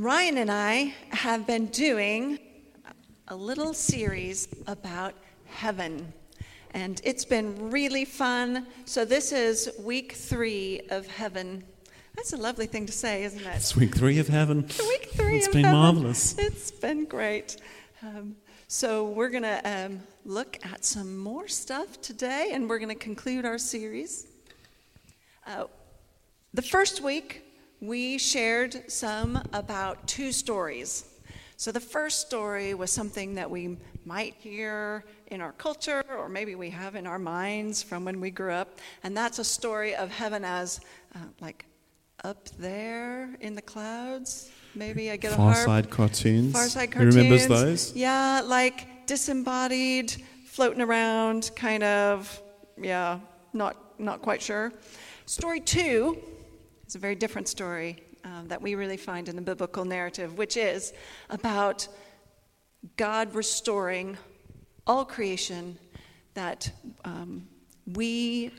Ryan and I have been doing a little series about heaven, and it's been really fun. So, this is week three of heaven. That's a lovely thing to say, isn't it? It's week three of heaven. Week three It's been heaven. marvelous. It's been great. Um, so, we're going to um, look at some more stuff today, and we're going to conclude our series. Uh, the first week, we shared some about two stories. So, the first story was something that we might hear in our culture, or maybe we have in our minds from when we grew up, and that's a story of heaven as uh, like up there in the clouds. Maybe I get a Far harp. Side cartoons. Far Side Who cartoons. remembers those? Yeah, like disembodied, floating around, kind of. Yeah, not not quite sure. Story two is a very different story um, that we really find in the biblical narrative, which is about God restoring all creation that um, we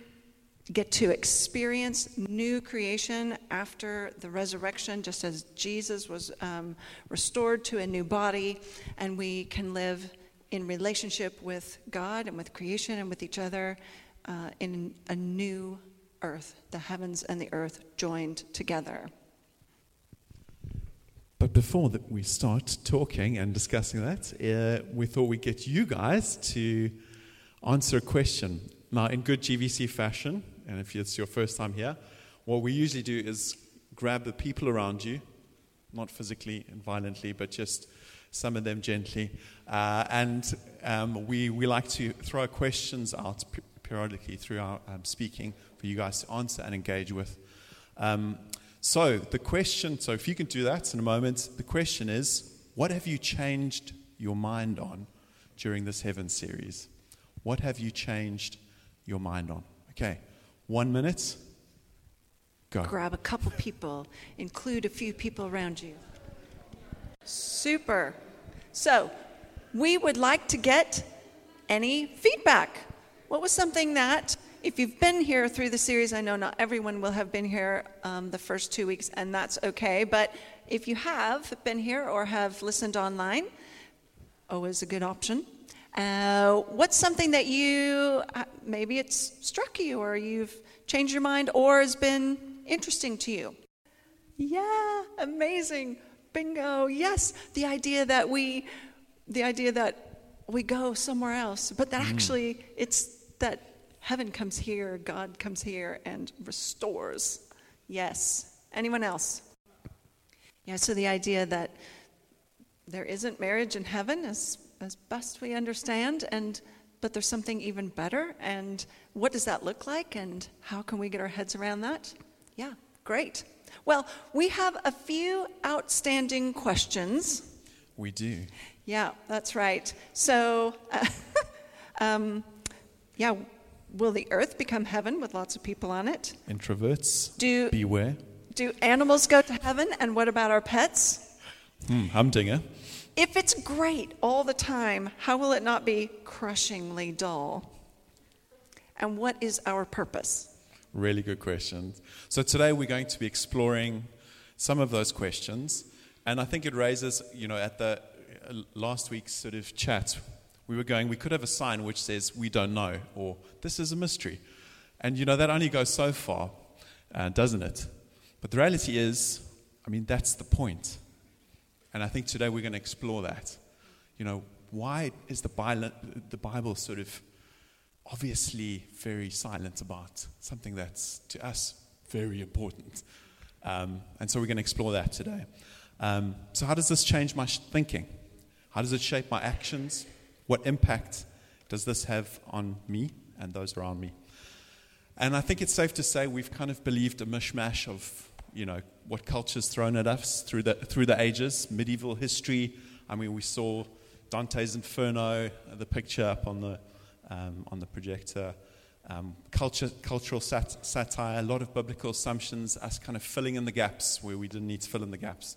get to experience new creation after the resurrection, just as Jesus was um, restored to a new body, and we can live in relationship with God and with creation and with each other uh, in a new earth, the heavens and the earth joined together. But before that we start talking and discussing that, uh, we thought we'd get you guys to answer a question. Now, in good GVC fashion, and if it's your first time here, what we usually do is grab the people around you, not physically and violently, but just summon them gently. Uh, and um, we, we like to throw questions out periodically through our um, speaking for you guys to answer and engage with. Um, so, the question, so if you can do that in a moment, the question is what have you changed your mind on during this Heaven series? What have you changed your mind on? Okay, one minute. Go. Grab a couple people, include a few people around you. Super. So, we would like to get any feedback. What was something that, if you've been here through the series, I know not everyone will have been here um, the first two weeks, and that's okay, but if you have been here or have listened online, always a good option. Uh, what's something that you, uh, maybe it's struck you or you've changed your mind or has been interesting to you? Yeah, amazing. Bingo. Yes, the idea that we the idea that we go somewhere else, but that actually it's that heaven comes here, God comes here and restores. Yes. Anyone else? Yeah, so the idea that there isn't marriage in heaven as as best we understand and but there's something even better and what does that look like and how can we get our heads around that yeah great well we have a few outstanding questions We do. yeah that's right so uh, um, yeah will the earth become heaven with lots of people on it Introverts, do beware. do animals go to heaven and what about our pets Hmm, humdinger. If it's great all the time, how will it not be crushingly dull? And what is our purpose? Really good questions. So today we're going to be exploring some of those questions, and I think it raises, you know, at the uh, last week's sort of chat, we were going, we could have a sign which says we don't know or this is a mystery, and you know that only goes so far, uh, doesn't it? But the reality is, I mean, that's the point. and I think today we're going to explore that. You know, why is the Bible, the Bible sort of obviously very silent about something that's to us very important. Um, and so we're going to explore that today. Um, so, how does this change my thinking? How does it shape my actions? What impact does this have on me and those around me? And I think it's safe to say we've kind of believed a mishmash of, you know, what culture's thrown at us through the, through the ages, medieval history. I mean, we saw Dante's Inferno, the picture up on the, um, on the projector. Um, culture, cultural sat- satire, a lot of biblical assumptions, us kind of filling in the gaps where we didn't need to fill in the gaps.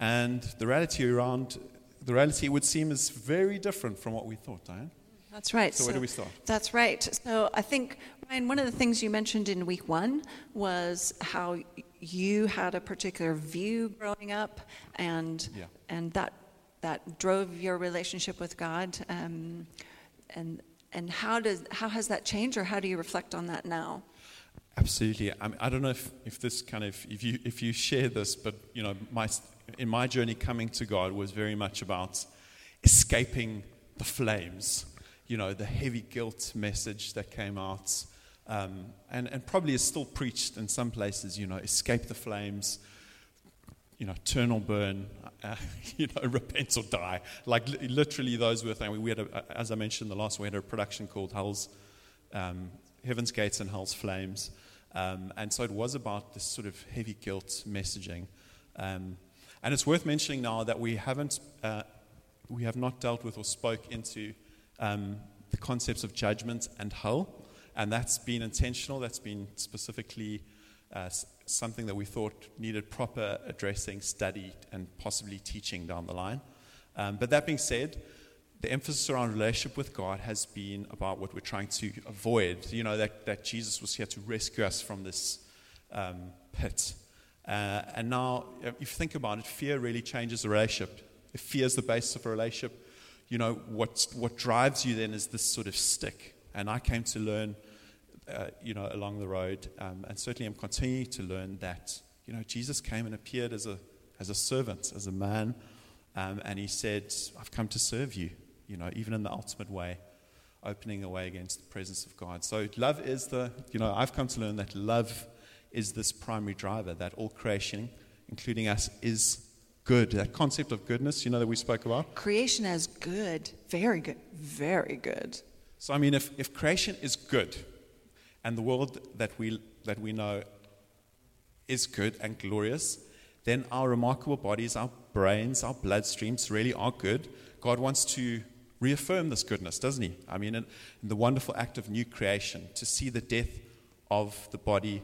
And the reality around, the reality would seem is very different from what we thought, Diane. That's right. So where do we start? That's right. So I think, Ryan, one of the things you mentioned in week one was how you had a particular view growing up, and Yeah. and that that drove your relationship with God. Um, and and how does how has that changed, or how do you reflect on that now? Absolutely. I, mean, I don't know if, if this kind of if you if you share this, but you know, my in my journey coming to God was very much about escaping the flames. You know, the heavy guilt message that came out, um, and and probably is still preached in some places. You know, escape the flames. You know, turn or burn. Uh, you know, repent or die. Like li- literally, those were things. We had, a, as I mentioned, the last we had a production called Hell's um, Heaven's Gates and Hell's Flames. Um, and so it was about this sort of heavy guilt messaging. Um, and it's worth mentioning now that we haven't, uh, we have not dealt with or spoke into um, the concepts of judgment and hell. And that's been intentional. That's been specifically uh, something that we thought needed proper addressing, study, and possibly teaching down the line. Um, but that being said, the emphasis around relationship with God has been about what we're trying to avoid. You know, that, that Jesus was here to rescue us from this um, pit. Uh, and now, if you think about it, fear really changes the relationship. If fear is the basis of a relationship, you know, what, what drives you then is this sort of stick. And I came to learn, uh, you know, along the road, um, and certainly I'm continuing to learn that, you know, Jesus came and appeared as a, as a servant, as a man, um, and he said, I've come to serve you you know, even in the ultimate way, opening a way against the presence of God. So love is the, you know, I've come to learn that love is this primary driver, that all creation, including us, is good. That concept of goodness, you know, that we spoke about. Creation as good, very good, very good. So, I mean, if, if creation is good and the world that we, that we know is good and glorious, then our remarkable bodies, our brains, our bloodstreams really are good. God wants to reaffirm this goodness, doesn't he? I mean, in, in, the wonderful act of new creation, to see the death of the body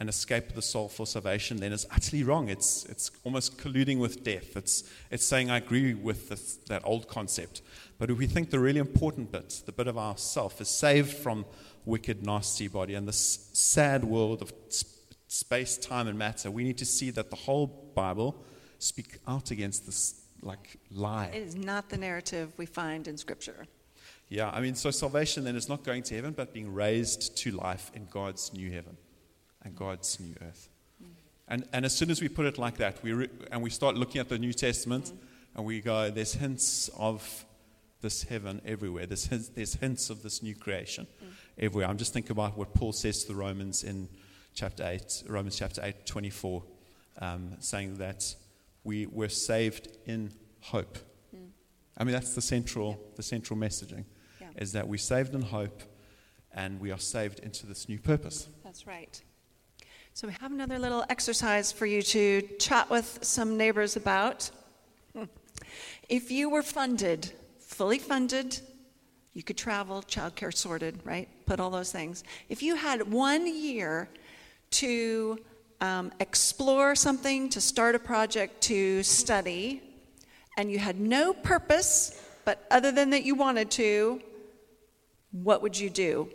and escape the soul for salvation, then is utterly wrong. It's, it's almost colluding with death. It's, it's saying, I agree with this, that old concept. But if we think the really important bit, the bit of ourself, is saved from wicked, nasty body and this sad world of space, time, and matter, we need to see that the whole Bible speak out against this like lie. It is not the narrative we find in Scripture. Yeah, I mean, so salvation then is not going to heaven, but being raised to life in God's new heaven and God's new earth. And, and as soon as we put it like that, we re- and we start looking at the New Testament, and we go, there's hints of this heaven everywhere. There's hints, there's hints of this new creation everywhere. I'm just thinking about what Paul says to the Romans in chapter 8, Romans chapter 8, 24, um, saying that we were saved in hope. Mm. I mean, that's the central, the central messaging, yeah. is that we're saved in hope and we are saved into this new purpose. That's right. So we have another little exercise for you to chat with some neighbors about. If you were funded, fully funded, you could travel, childcare sorted, right? Put all those things. If you had one year to um, explore something, to start a project, to study, and you had no purpose, but other than that you wanted to, what would you do?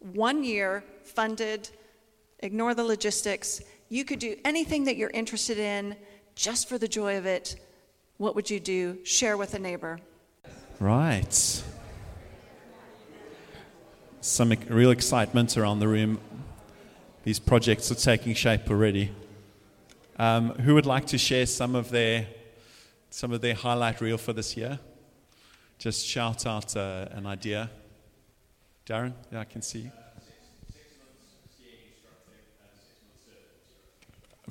One year, funded, ignore the logistics. You could do anything that you're interested in just for the joy of it. What would you do? Share with a neighbor. Right. Some real excitement around the room these projects are taking shape already. Um, who would like to share some of their some of their highlight reel for this year? Just shout out uh, an idea. Darren, yeah, I can see.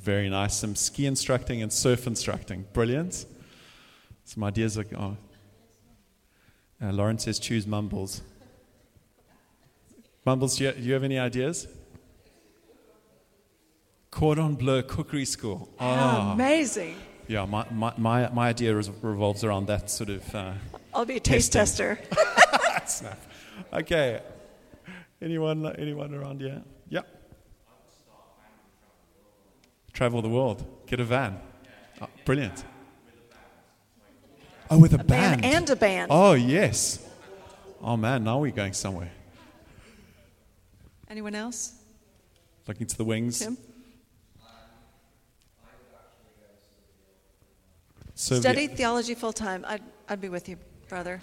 Very nice. Some ski instructing and surf instructing. Brilliant. Some ideas are. Oh. Uh, Lauren says choose Mumbles. Mumbles, do you, do you have any ideas? Cordon Bleu Cookery School. Oh. Amazing. Yeah, my, my, my, my idea revolves around that sort of. Uh, I'll be a taste testing. tester. Okay. Anyone, anyone around here? Yeah. Travel the world. Get a van. Oh, brilliant. Oh, with a, a band. band. And a band. Oh, yes. Oh, man, now we're going somewhere. Anyone else? Looking to the wings. Tim? So Study the- theology full time. I'd, I'd be with you, brother.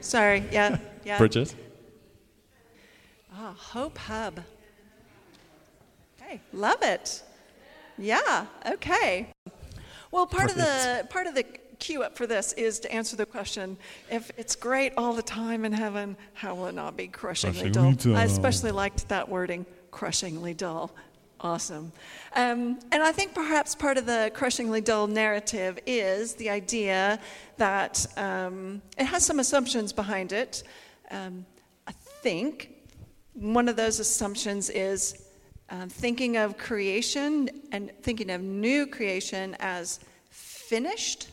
Sorry, yeah, yeah. Bridget? Ah, oh, Hope Hub. Love it. Yeah, okay. Well, part of the part of the cue up for this is to answer the question: If it's great all the time in heaven, how will it not be crushingly, dull? Dull. I especially liked that wording, crushingly dull. Awesome. Um, and I think perhaps part of the crushingly dull narrative is the idea that um, it has some assumptions behind it. Um, I think one of those assumptions is um, thinking of creation and thinking of new creation as finished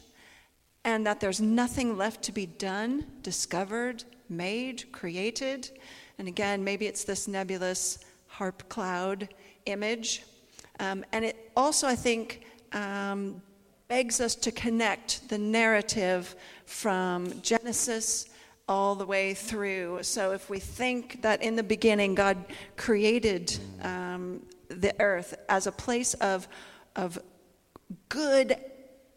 and that there's nothing left to be done, discovered, made, created. And again, maybe it's this nebulous harp cloud image. Um, and it also, I think, um, begs us to connect the narrative from Genesis all the way through. So if we think that in the beginning God created um, the earth as a place of, of good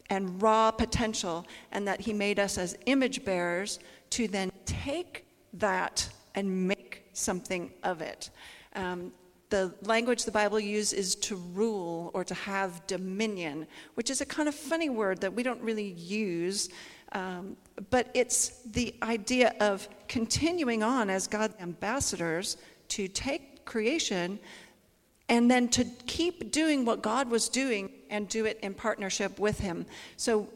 and raw potential, and that He made us as image bearers to then take that and make something of it. Um, the language the Bible uses is to rule or to have dominion, which is a kind of funny word that we don't really use. Um, but it's the idea of continuing on as God's ambassadors to take creation and then to keep doing what God was doing and do it in partnership with Him. So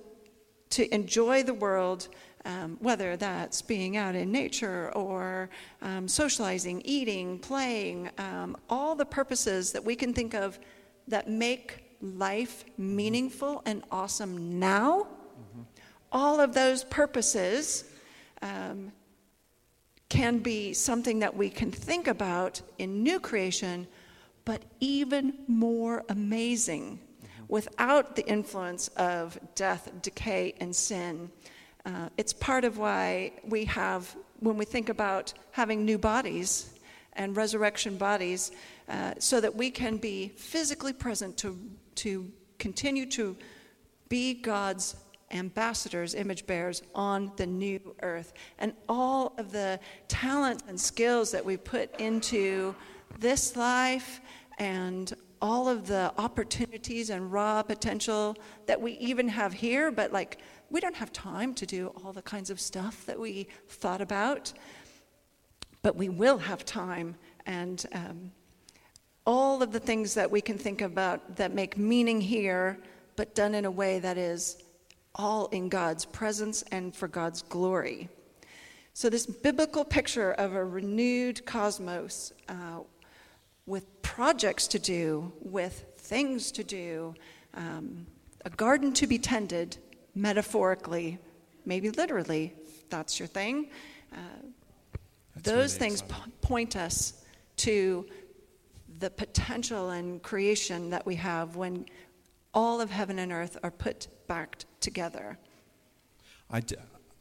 to enjoy the world, um, whether that's being out in nature or um, socializing, eating, playing, um, all the purposes that we can think of that make life meaningful and awesome now. All of those purposes um, can be something that we can think about in new creation but even more amazing without the influence of death, decay, and sin. Uh, it's part of why we have, when we think about having new bodies and resurrection bodies, uh, so that we can be physically present to, to continue to be God's ambassadors, image bearers on the new earth. And all of the talents and skills that we put into this life and all of the opportunities and raw potential that we even have here, but like we don't have time to do all the kinds of stuff that we thought about. But we will have time and um, all of the things that we can think about that make meaning here, but done in a way that is all in God's presence and for God's glory. So, this biblical picture of a renewed cosmos uh, with projects to do, with things to do, um, a garden to be tended, metaphorically, maybe literally, that's your thing. Uh, those really things po- point us to the potential and creation that we have when all of heaven and earth are put back together. I, d-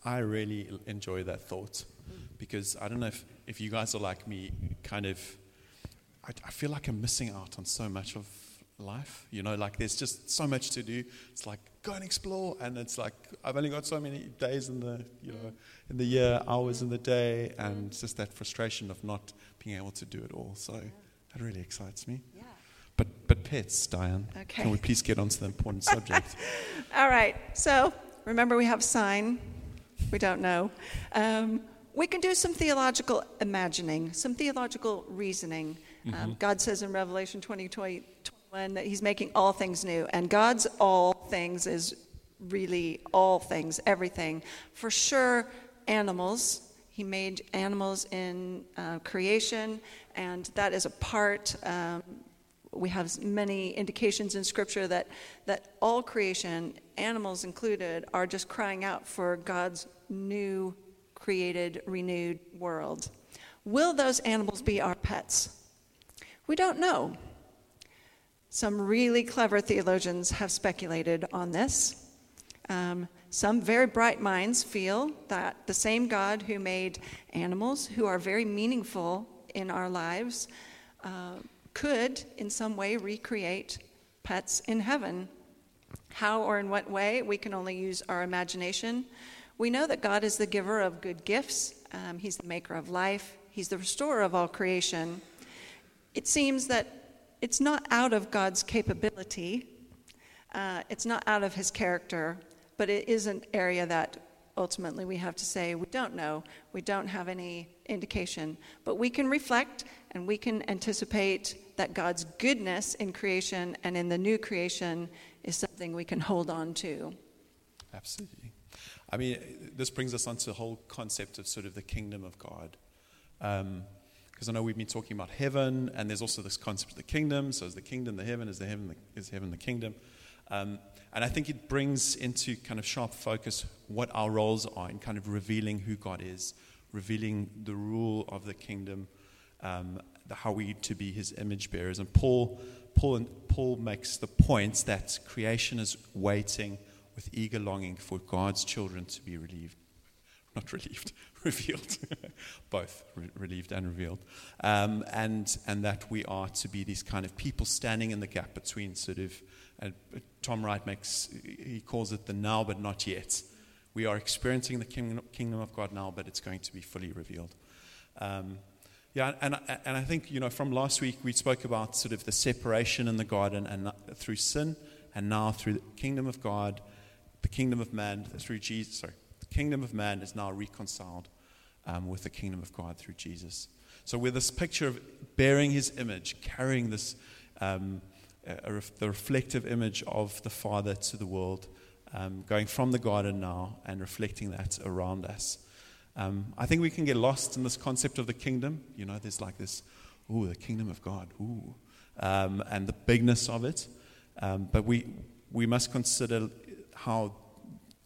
I really enjoy that thought because I don't know if, if you guys are like me, kind of I, I feel like I'm missing out on so much of life. You know, like there's just so much to do. It's like go and explore, and it's like I've only got so many days in the you know in the year, hours in the day, and just that frustration of not being able to do it all. So that really excites me. Yeah. But but pets, Diane. Okay. Can we please get on to the important subject? all right. So remember, we have sign. We don't know. Um, we can do some theological imagining, some theological reasoning. Um, mm-hmm. God says in Revelation 20, 20, 21 that He's making all things new. And God's all things is really all things, everything. For sure, animals. He made animals in uh, creation, and that is a part. Um, we have many indications in Scripture that, that all creation, animals included, are just crying out for God's new, created, renewed world. Will those animals be our pets? We don't know. Some really clever theologians have speculated on this. Um, some very bright minds feel that the same God who made animals who are very meaningful in our lives uh, could, in some way, recreate pets in heaven. how or in what way, we can only use our imagination. We know that God is the giver of good gifts, um, He's the maker of life, He's the restorer of all creation. It seems that it's not out of God's capability, uh, it's not out of His character, but it is an area that ultimately we have to say we don't know, we don't have any indication. But we can reflect and we can anticipate that God's goodness in creation and in the new creation is something we can hold on to. Absolutely. I mean, this brings us onto the whole concept of sort of the kingdom of God. Because um, I know we've been talking about heaven, and there's also this concept of the kingdom. So, is the kingdom the heaven? Is the heaven the, is heaven the kingdom? Um, and I think it brings into kind of sharp focus what our roles are in kind of revealing who God is, revealing the rule of the kingdom, um, how we to be his image bearers. And Paul, Paul, Paul makes the point that creation is waiting with eager longing for God's children to be relieved. Not relieved, revealed. Both re- relieved and revealed. Um, and, and that we are to be these kind of people standing in the gap between sort of, uh, Tom Wright makes, he calls it the now but not yet. We are experiencing the kingdom of God now, but it's going to be fully revealed. Um, yeah, and, and I think, you know, from last week we spoke about sort of the separation in the garden and through sin, and now through the kingdom of God, the kingdom of man through Jesus. Sorry, the kingdom of man is now reconciled um, with the kingdom of God through Jesus. So, with this picture of bearing his image, carrying this, um, a, a, the reflective image of the Father to the world, um, going from the garden now and reflecting that around us. Um, I think we can get lost in this concept of the kingdom. You know, there's like this, ooh, the kingdom of God, ooh, um, and the bigness of it. Um, but we, we must consider how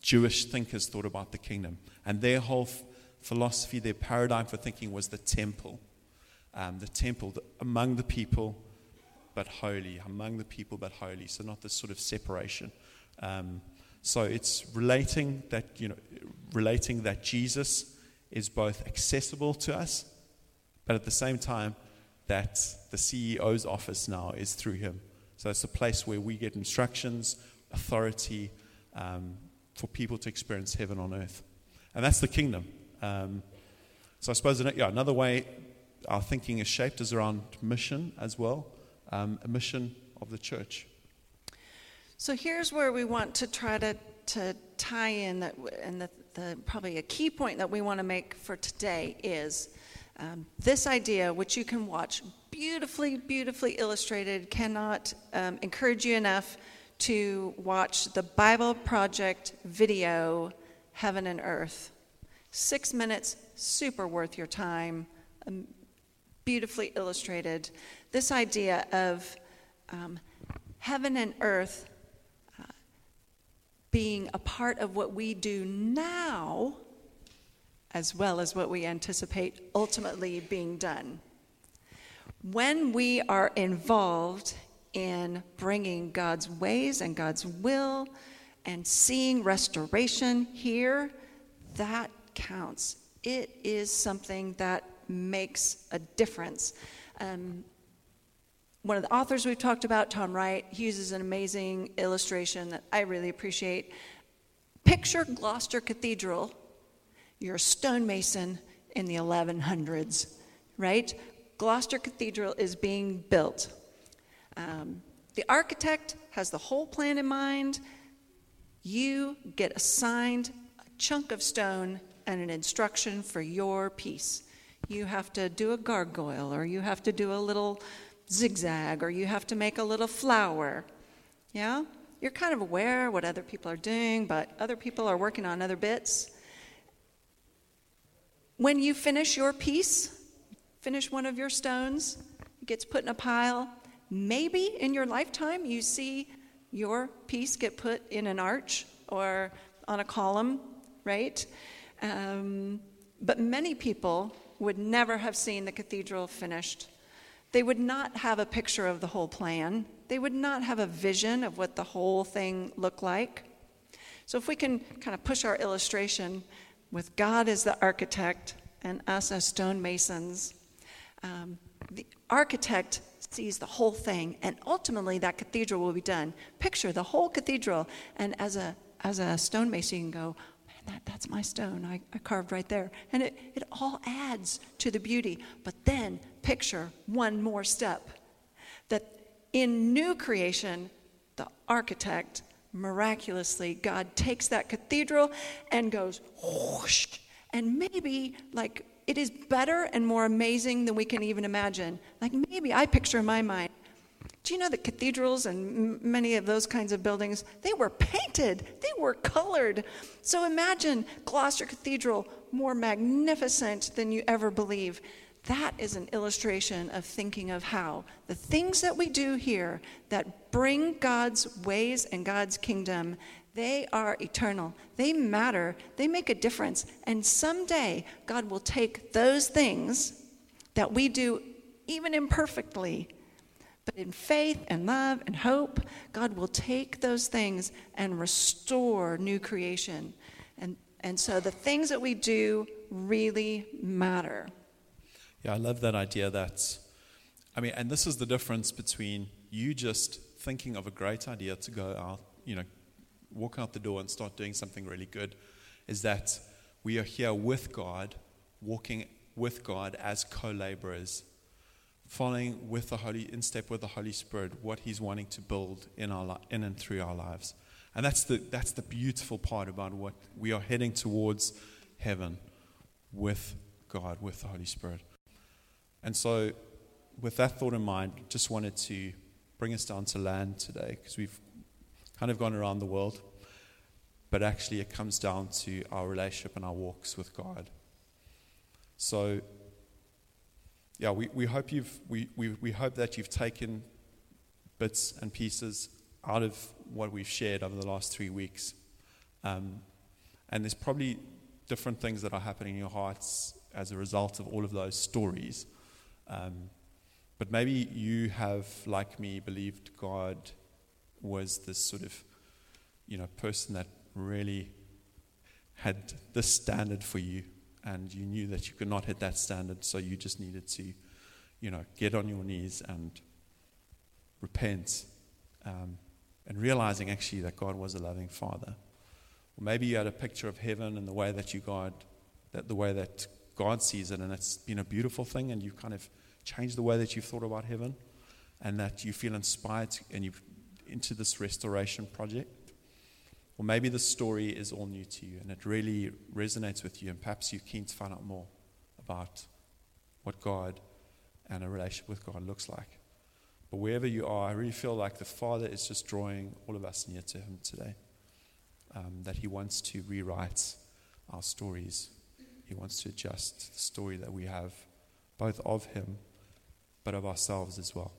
Jewish thinkers thought about the kingdom. And their whole f- philosophy, their paradigm for thinking was the temple. Um, the temple the, among the people, but holy. Among the people, but holy. So, not this sort of separation. Um, so it's relating that, you know, relating that Jesus is both accessible to us, but at the same time, that the CEO's office now is through him. So it's a place where we get instructions, authority um, for people to experience heaven on earth. And that's the kingdom. Um, so I suppose yeah, another way our thinking is shaped is around mission as well, um, a mission of the church. So here's where we want to try to, to tie in that, and the, the, probably a key point that we want to make for today is um, this idea, which you can watch beautifully, beautifully illustrated, cannot um, encourage you enough to watch the Bible Project video, Heaven and Earth. Six minutes, super worth your time, um, beautifully illustrated. This idea of um, heaven and earth being a part of what we do now, as well as what we anticipate ultimately being done. When we are involved in bringing God's ways and God's will and seeing restoration here, that counts. It is something that makes a difference. Um, one of the authors we've talked about, Tom Wright, he uses an amazing illustration that I really appreciate. Picture Gloucester Cathedral. You're a stonemason in the 1100s, right? Gloucester Cathedral is being built. Um, the architect has the whole plan in mind. You get assigned a chunk of stone and an instruction for your piece. You have to do a gargoyle, or you have to do a little zigzag or you have to make a little flower. Yeah? You're kind of aware what other people are doing, but other people are working on other bits. When you finish your piece, finish one of your stones, it gets put in a pile. Maybe in your lifetime you see your piece get put in an arch or on a column, right? Um, but many people would never have seen the cathedral finished they would not have a picture of the whole plan. They would not have a vision of what the whole thing looked like. So, if we can kind of push our illustration with God as the architect and us as stonemasons, um, the architect sees the whole thing, and ultimately that cathedral will be done. Picture the whole cathedral, and as a as a stonemason, you can go, man, that, that's my stone. I, I carved right there. And it, it all adds to the beauty. But then picture one more step that in new creation, the architect miraculously, God takes that cathedral and goes whoosh, and maybe like it is better and more amazing than we can even imagine. Like maybe I picture in my mind. You know that cathedrals and m- many of those kinds of buildings, they were painted, they were colored. So imagine Gloucester Cathedral more magnificent than you ever believe. That is an illustration of thinking of how the things that we do here that bring God's ways and God's kingdom, they are eternal. They matter. They make a difference. And someday, God will take those things that we do even imperfectly, but in faith and love and hope, God will take those things and restore new creation. And, and so the things that we do really matter. Yeah, I love that idea that, I mean, and this is the difference between you just thinking of a great idea to go out, you know, walk out the door and start doing something really good, is that we are here with God, walking with God as co laborers, following with the Holy, in step with the Holy Spirit, what He's wanting to build in, our, in and through our lives. And that's the, that's the beautiful part about what we are heading towards heaven with God, with the Holy Spirit. And so, with that thought in mind, just wanted to bring us down to land today because we've kind of gone around the world, but actually it comes down to our relationship and our walks with God. So, yeah, we, we hope you've we, we, we hope that you've taken bits and pieces out of what we've shared over the last three weeks. Um, and there's probably different things that are happening in your hearts as a result of all of those stories. Um, but maybe you have, like me, believed God was this sort of, you know, person that really had this standard for you, and you knew that you could not hit that standard, so you just needed to, you know, get on your knees and repent, um, and realizing actually that God was a loving Father. Or maybe you had a picture of heaven and the way that you God, that the way that God sees it, and it's been a beautiful thing, and you kind of changed the way that you've thought about heaven, and that you feel inspired and you into this restoration project. Or maybe the story is all new to you and it really resonates with you, and perhaps you're keen to find out more about what God and a relationship with God looks like. But wherever you are, I really feel like the Father is just drawing all of us near to Him today. Um, that He wants to rewrite our stories, He wants to adjust the story that we have, both of Him, but of ourselves as well.